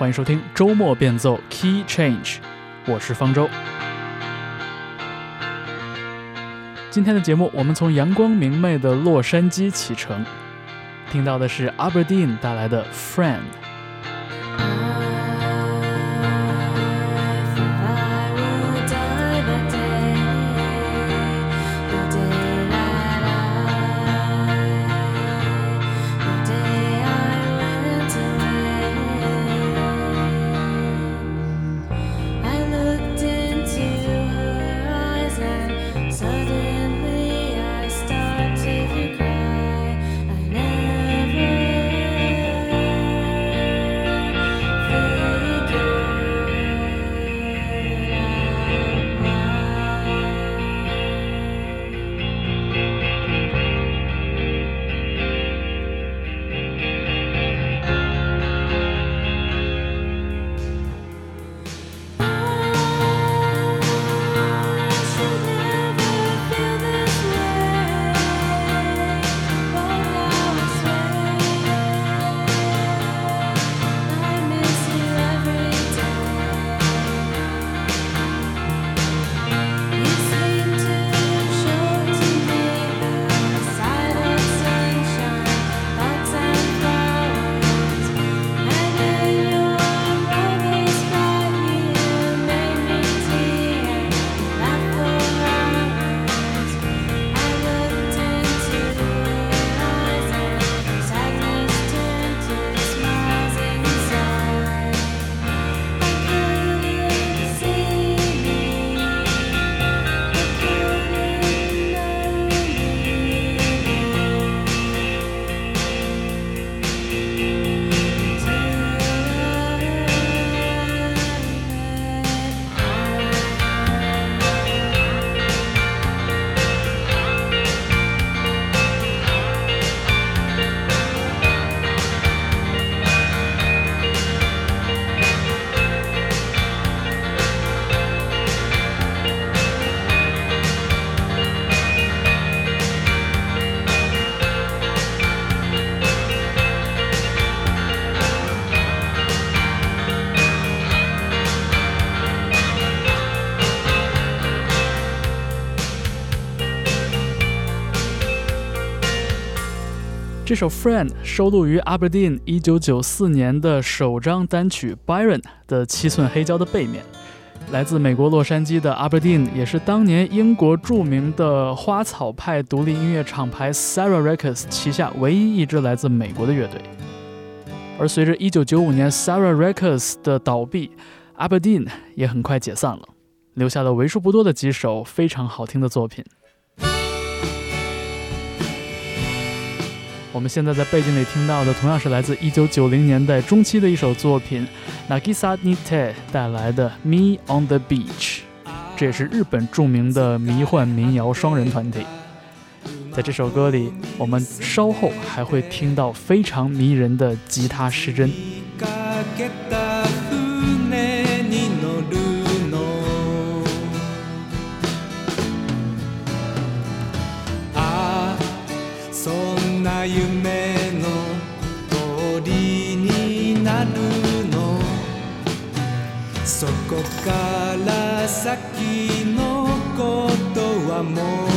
欢迎收听周末变奏 Key Change，我是方舟。今天的节目，我们从阳光明媚的洛杉矶启程，听到的是 Aberdeen 带来的 Friend。这首《Friend》收录于 Aberdeen 1994年的首张单曲《Byron》的七寸黑胶的背面。来自美国洛杉矶的 Aberdeen 也是当年英国著名的花草派独立音乐厂牌 Sarah Records 旗下唯一一支来自美国的乐队。而随着1995年 Sarah Records 的倒闭，Aberdeen 也很快解散了，留下了为数不多的几首非常好听的作品。我们现在在背景里听到的，同样是来自1990年代中期的一首作品，Nagisa Nite 带来的《Me on the Beach》，这也是日本著名的迷幻民谣双人团体。在这首歌里，我们稍后还会听到非常迷人的吉他失真。先のことはもう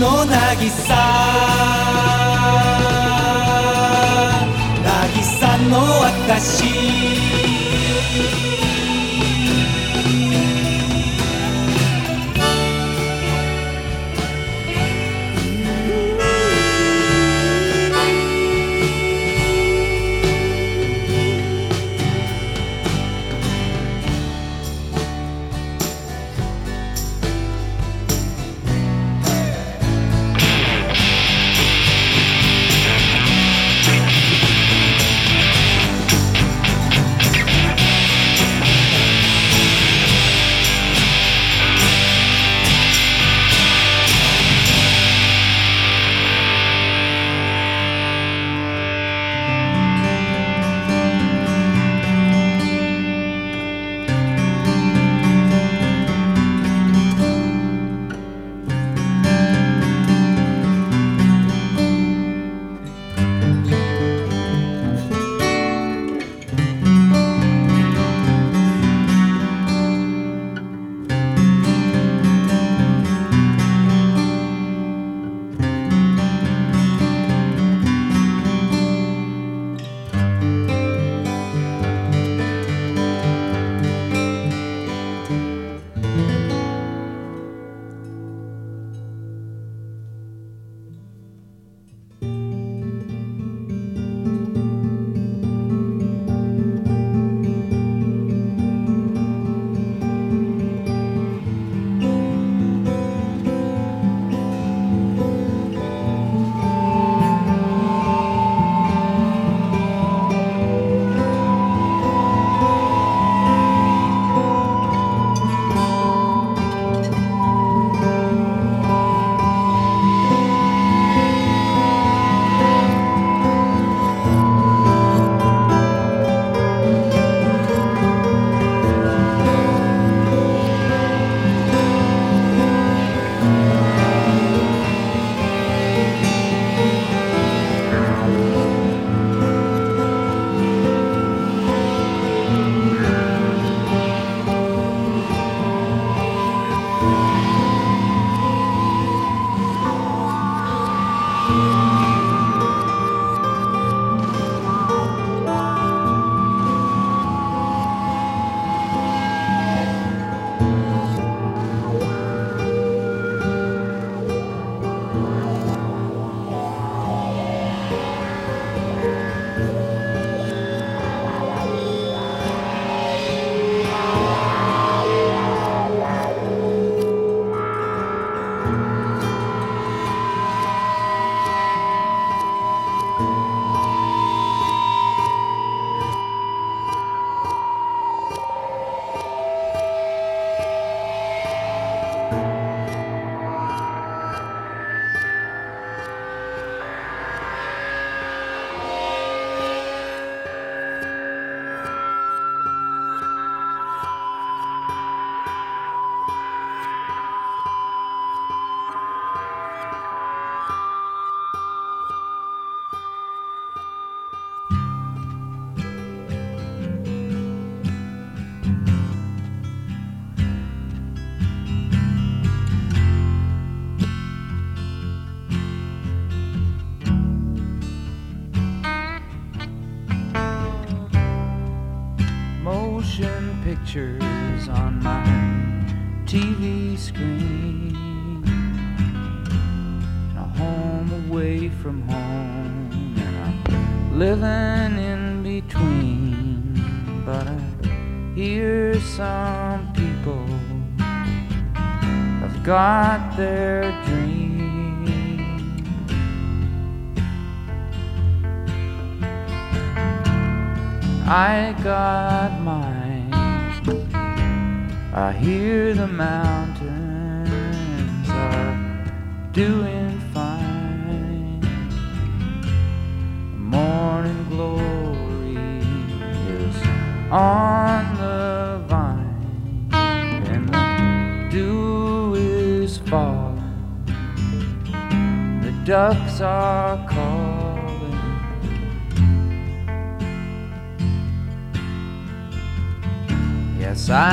논하기 싸.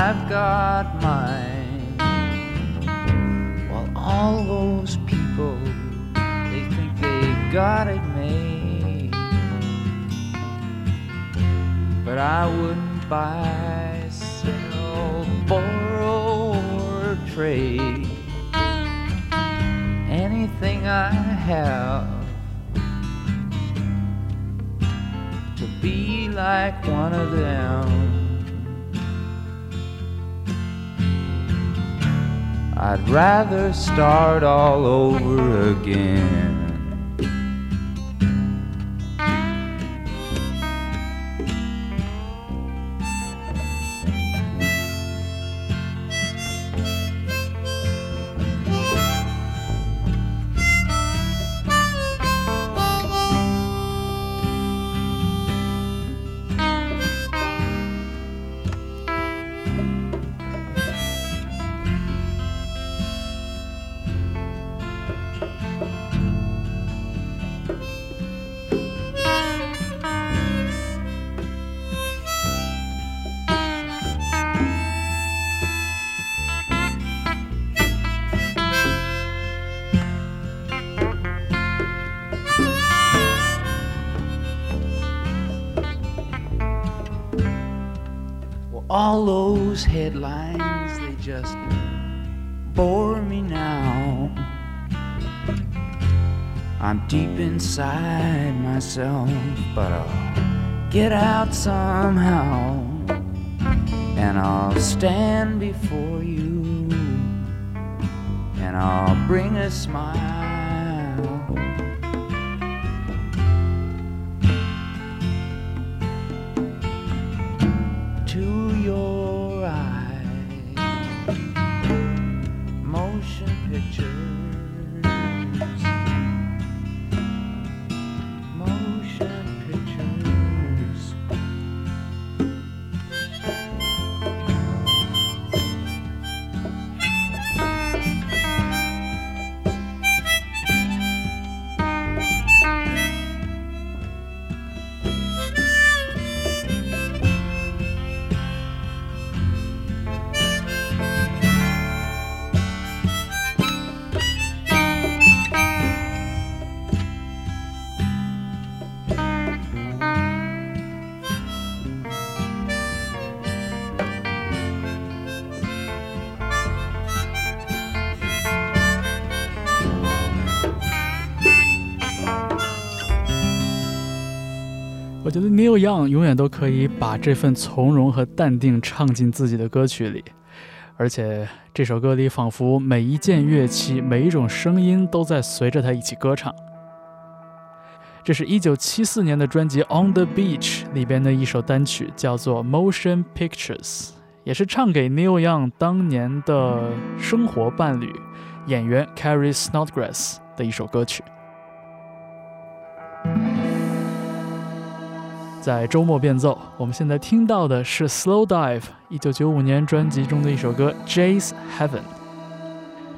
I've got mine. While all those people, they think they've got it made. But I wouldn't buy, sell, borrow, or trade anything I have to be like one of them. I'd rather start all over again. Get out somehow. And I'll stand before you, and I'll bring a smile. Neil Young 永远都可以把这份从容和淡定唱进自己的歌曲里，而且这首歌里仿佛每一件乐器、每一种声音都在随着他一起歌唱。这是一九七四年的专辑《On the Beach》里边的一首单曲，叫做《Motion Pictures》，也是唱给 Neil Young 当年的生活伴侣演员 Carrie Snodgrass 的一首歌曲。在周末变奏，我们现在听到的是 Slow Dive 一九九五年专辑中的一首歌《Jay's Heaven》。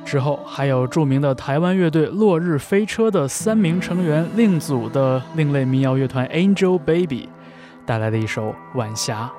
之后还有著名的台湾乐队落日飞车的三名成员另组的另类民谣乐团 Angel Baby 带来的一首《晚霞》。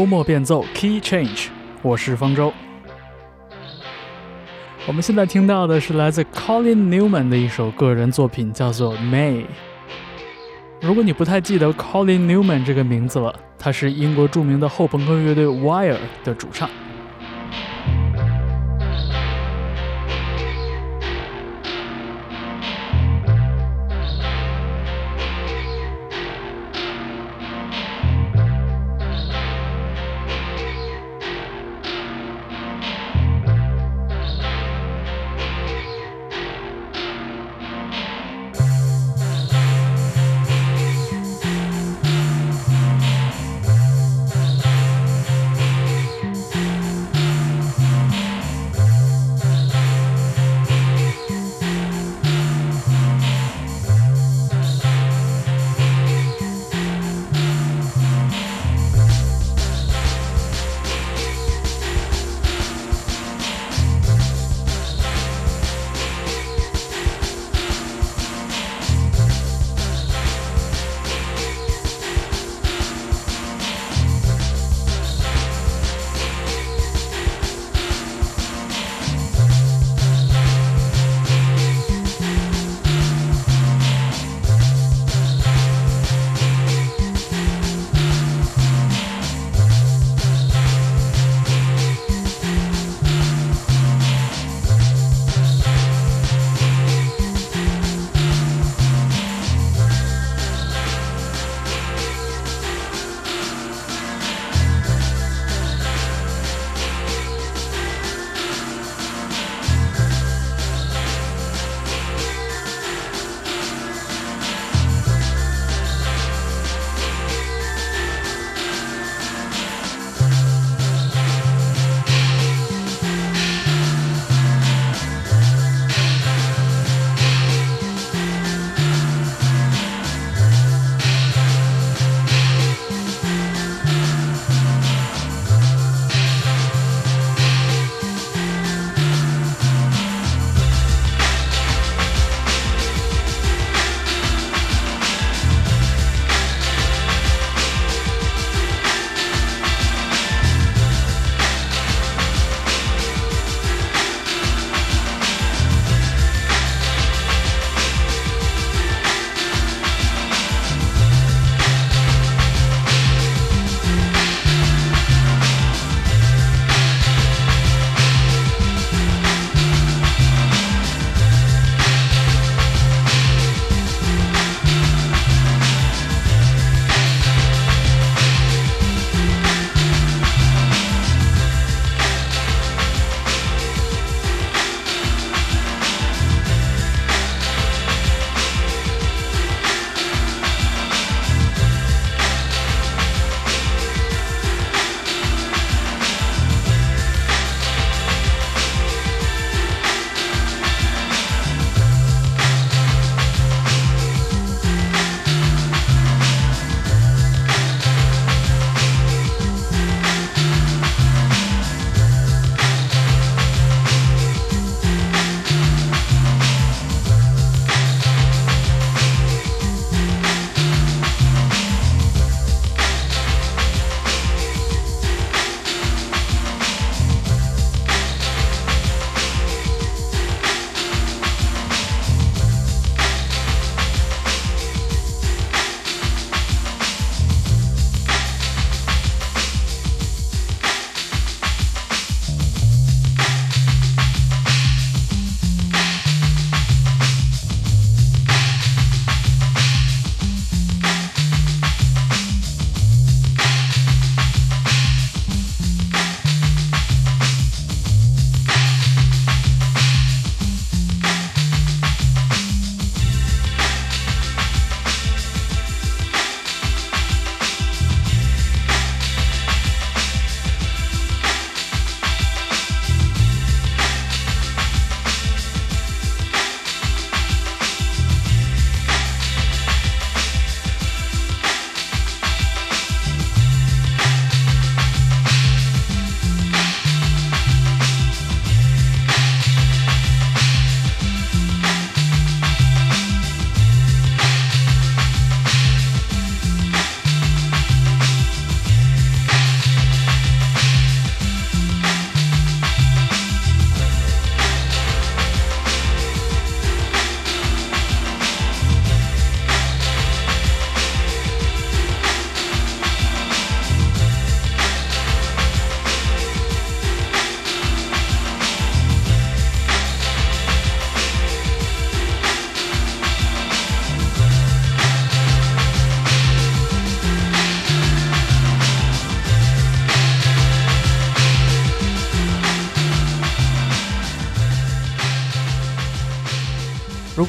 周末变奏 Key Change，我是方舟。我们现在听到的是来自 Colin Newman 的一首个人作品，叫做 May。如果你不太记得 Colin Newman 这个名字了，他是英国著名的后朋克乐队 Wire 的主唱。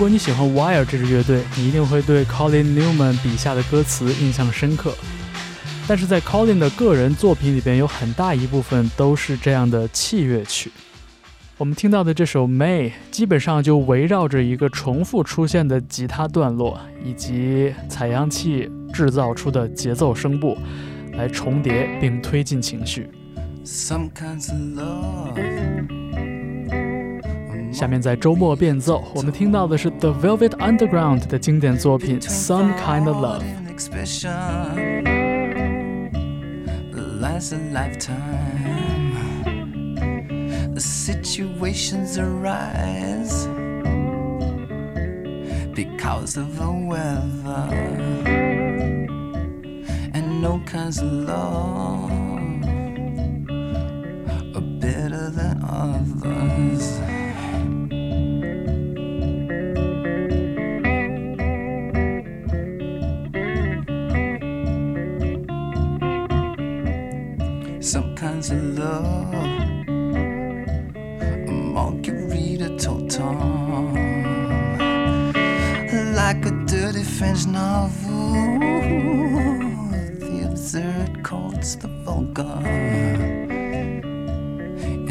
如果你喜欢 Wire 这支乐队，你一定会对 Colin Newman 笔下的歌词印象深刻。但是在 Colin 的个人作品里边，有很大一部分都是这样的器乐曲。我们听到的这首《May》基本上就围绕着一个重复出现的吉他段落，以及采样器制造出的节奏声部，来重叠并推进情绪。下面在周末变奏，我们听到的是 The Velvet Underground 的经典作品《Some Kind of Love》。situations arise because of the weather and no kinds of love Of love margarita total like a dirty French novel. The absurd courts the vulgar.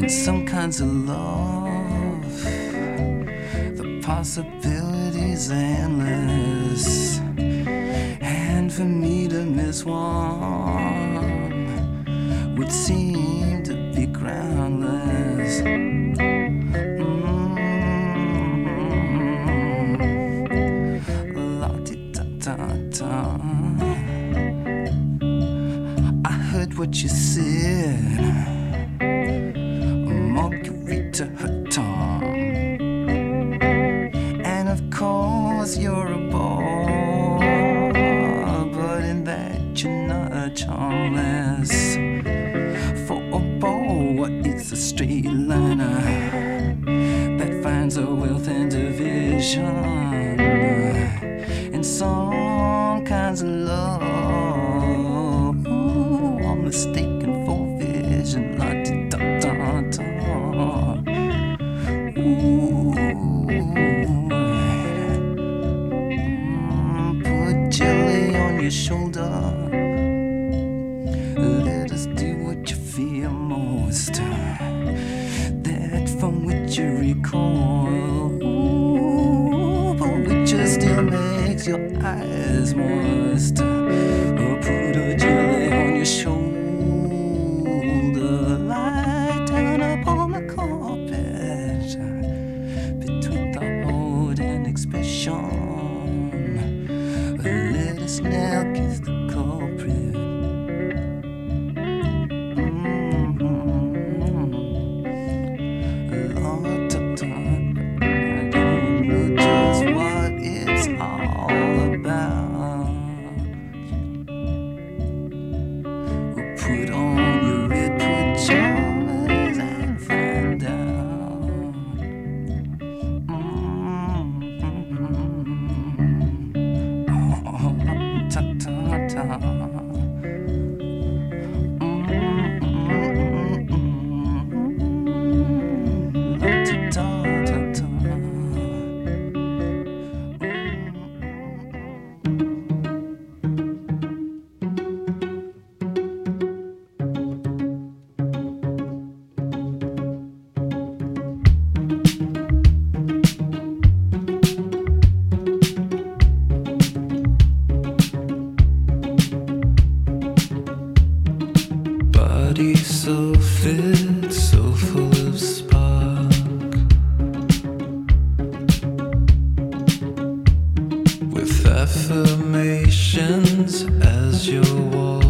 In some kinds of love, the possibilities endless. And for me to miss one that seemed to be groundless. Mm-hmm. La di da da da. I heard what you said. Shoulder. Affirmations as your wall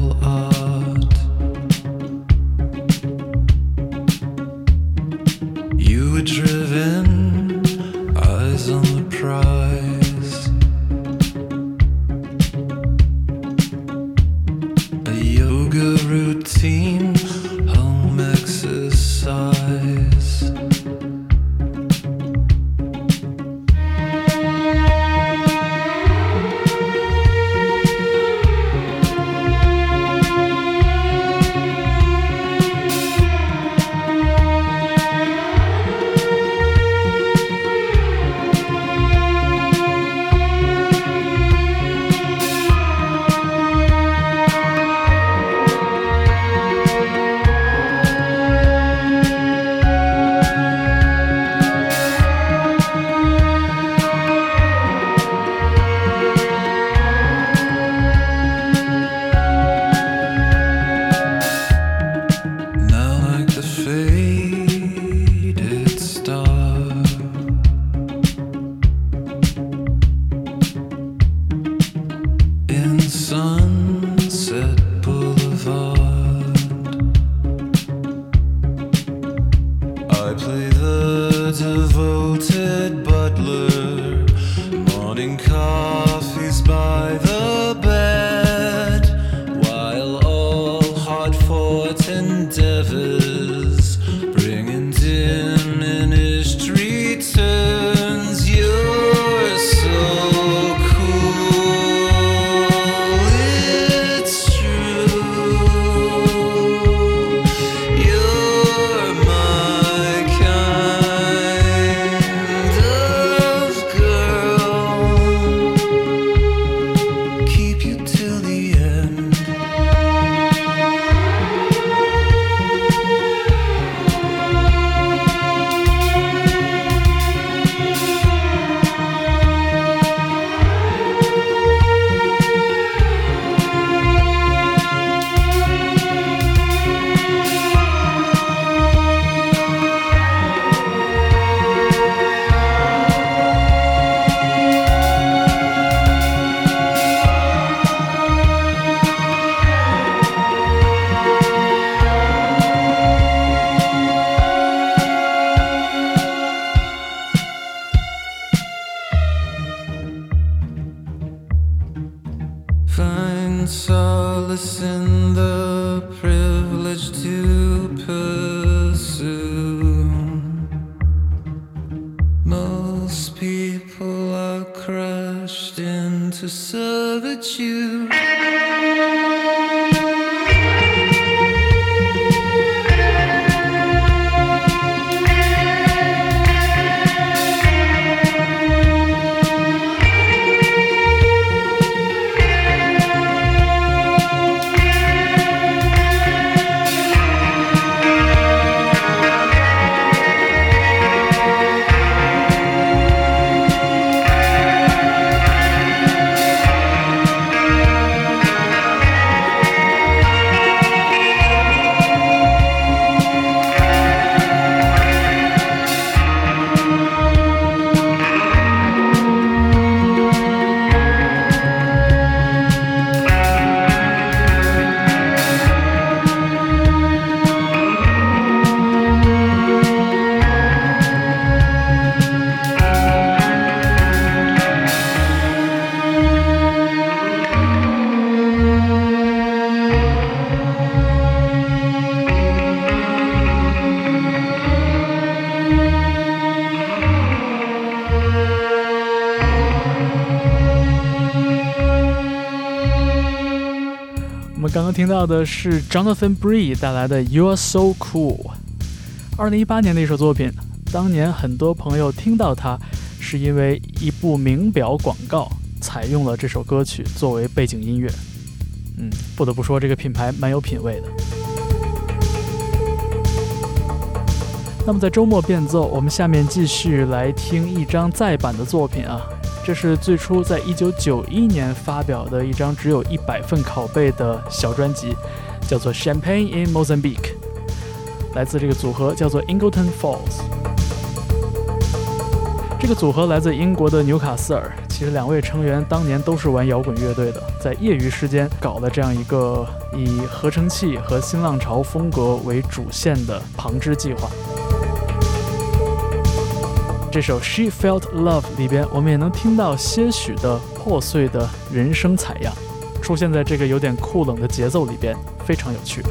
到的是 Jonathan Bree 带来的 You're So Cool，二零一八年的一首作品。当年很多朋友听到它，是因为一部名表广告采用了这首歌曲作为背景音乐。嗯，不得不说这个品牌蛮有品位的。那么在周末变奏，我们下面继续来听一张再版的作品啊。这是最初在一九九一年发表的一张只有一百份拷贝的小专辑，叫做《Champagne in Mozambique》，来自这个组合叫做 Ingleton Falls。这个组合来自英国的纽卡斯尔，其实两位成员当年都是玩摇滚乐队的，在业余时间搞了这样一个以合成器和新浪潮风格为主线的旁支计划。这首《She Felt Love》里边，我们也能听到些许的破碎的人声采样，出现在这个有点酷冷的节奏里边，非常有趣。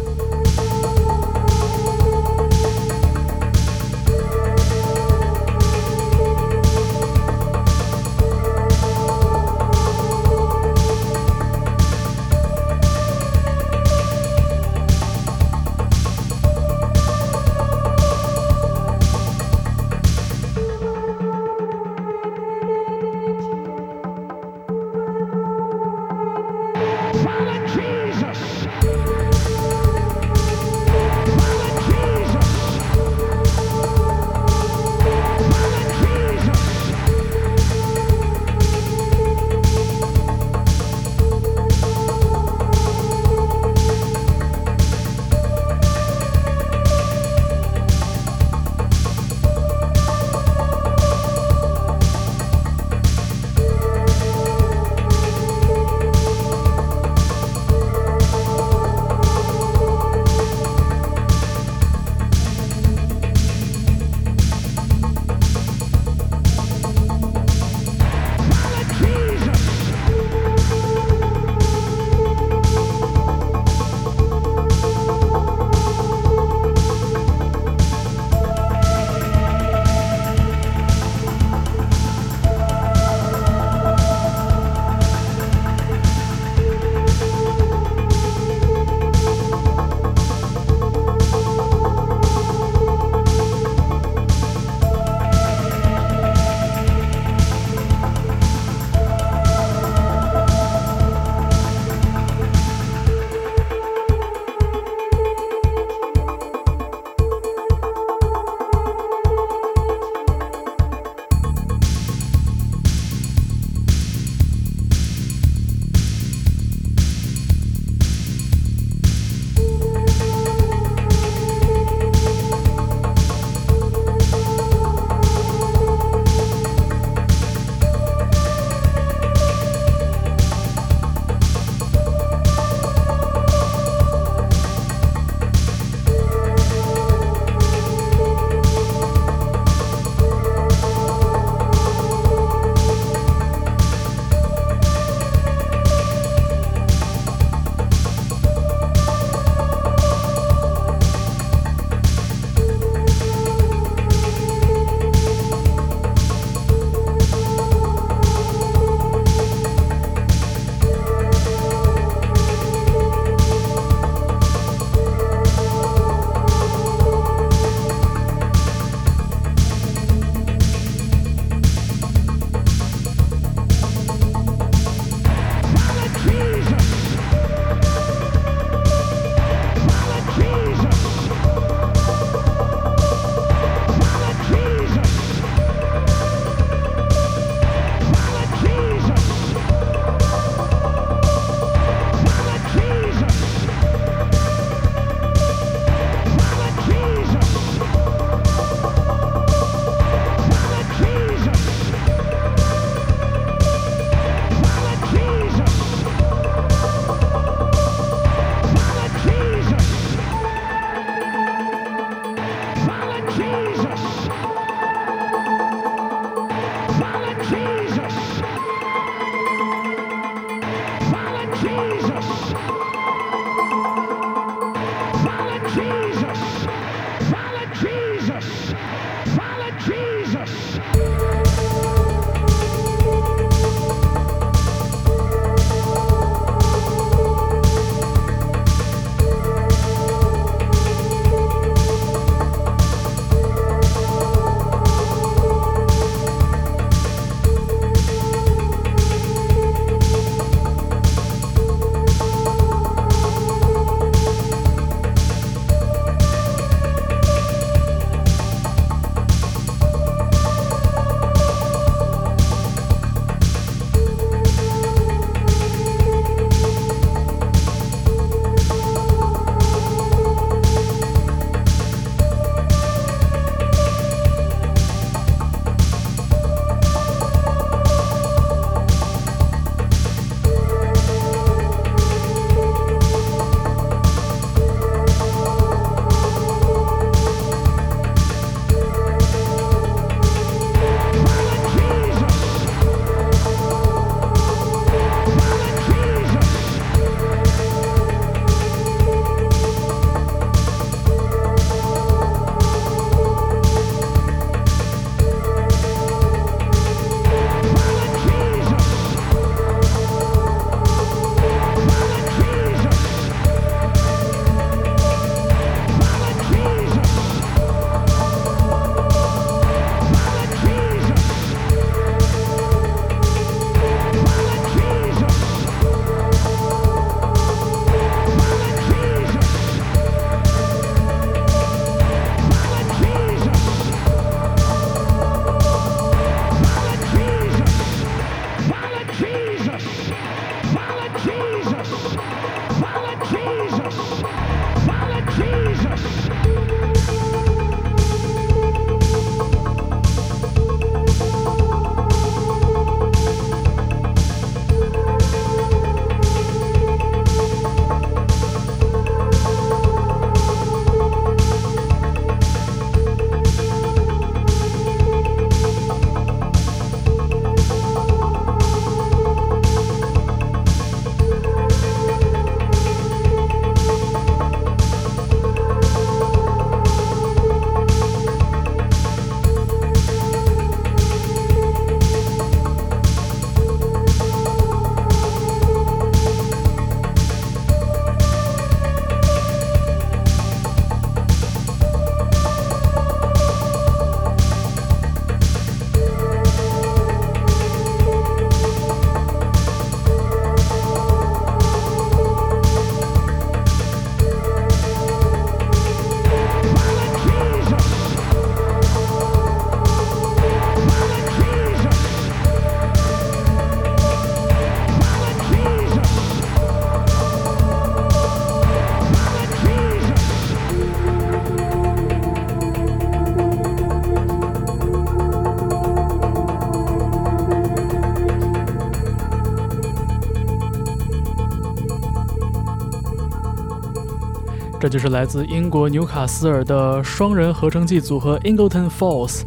这就是来自英国纽卡斯尔的双人合成器组合 Ingleton Falls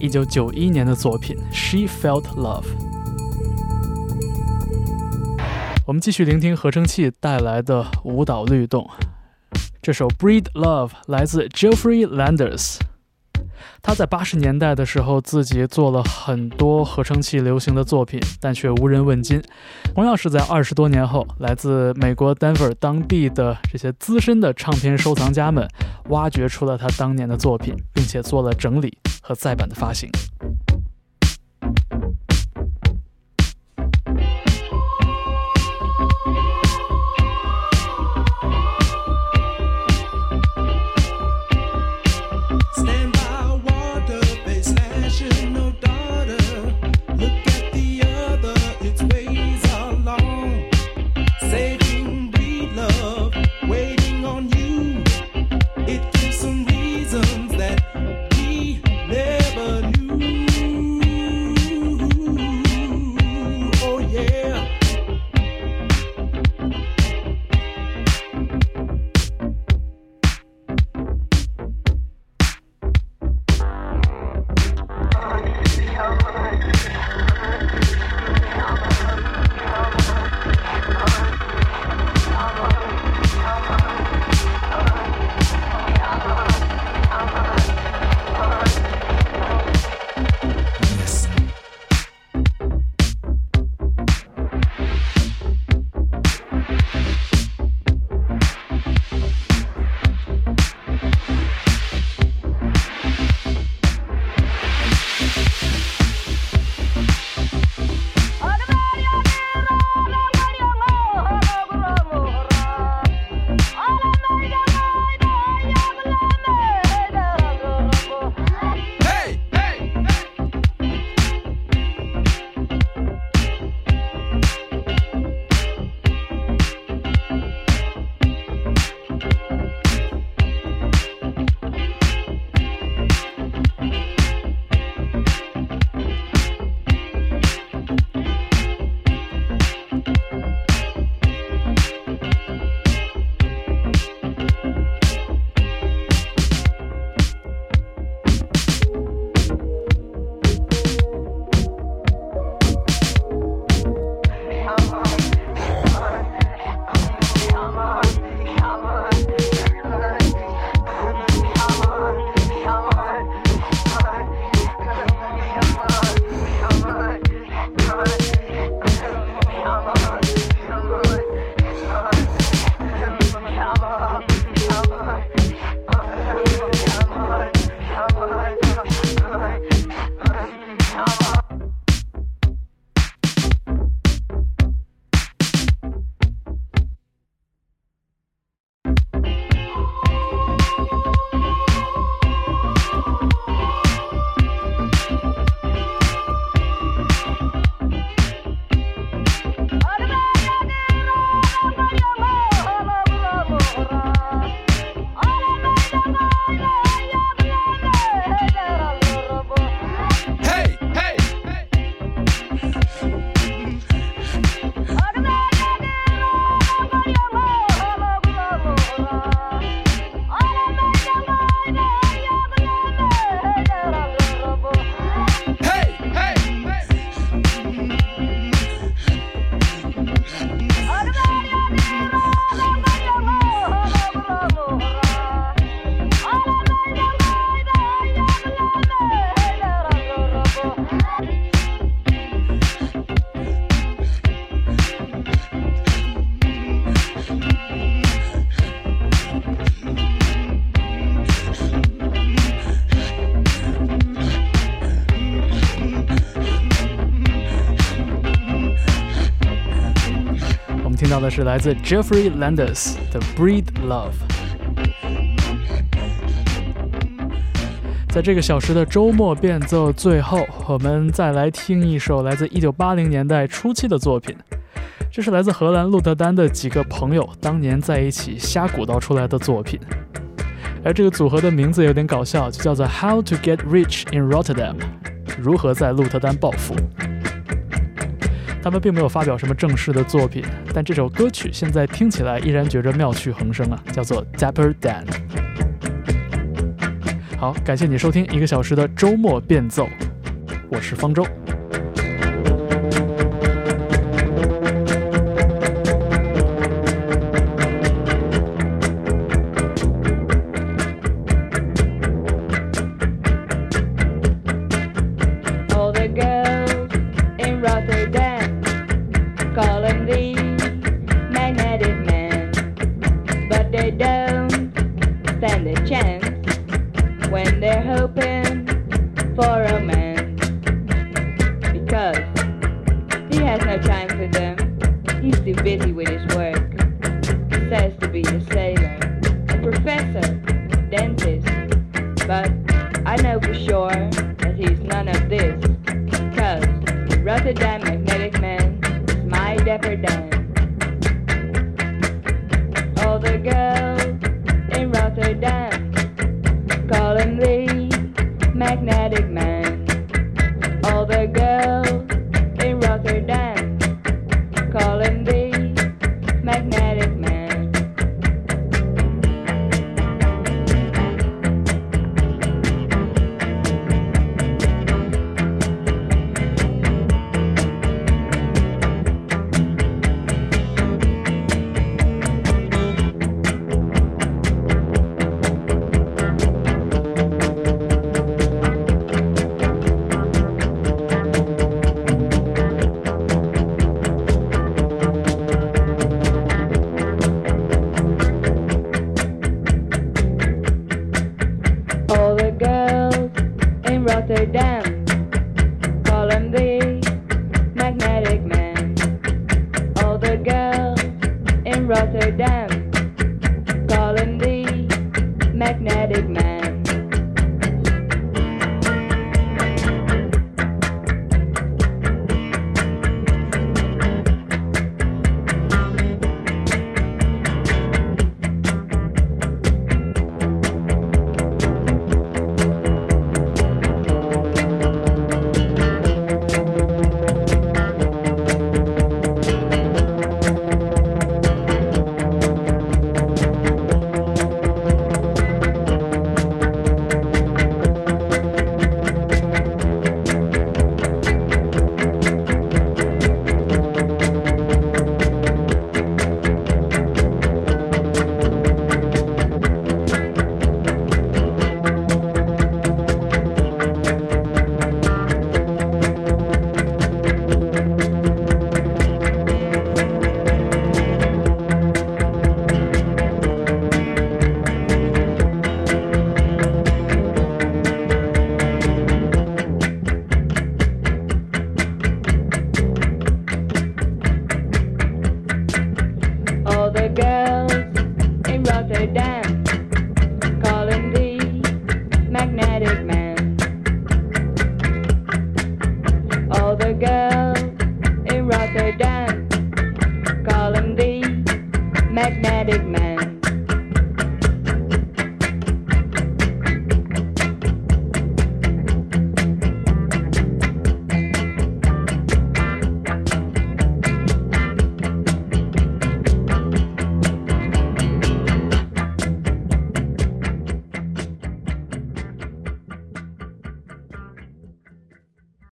一九九一年的作品《She Felt Love》。我们继续聆听合成器带来的舞蹈律动。这首《Breed Love》来自 Jeffrey Landers。他在八十年代的时候自己做了很多合成器流行的作品，但却无人问津。同样是在二十多年后，来自美国 Denver 当地的这些资深的唱片收藏家们，挖掘出了他当年的作品，并且做了整理和再版的发行。的是来自 Jeffrey Landers 的《Breed Love》。在这个小时的周末变奏最后，我们再来听一首来自1980年代初期的作品。这是来自荷兰鹿特丹的几个朋友当年在一起瞎鼓捣出来的作品。而这个组合的名字有点搞笑，就叫做 How to Get Rich in Rotterdam，如何在鹿特丹暴富。他们并没有发表什么正式的作品，但这首歌曲现在听起来依然觉着妙趣横生啊，叫做 Dapper Dan。好，感谢你收听一个小时的周末变奏，我是方舟。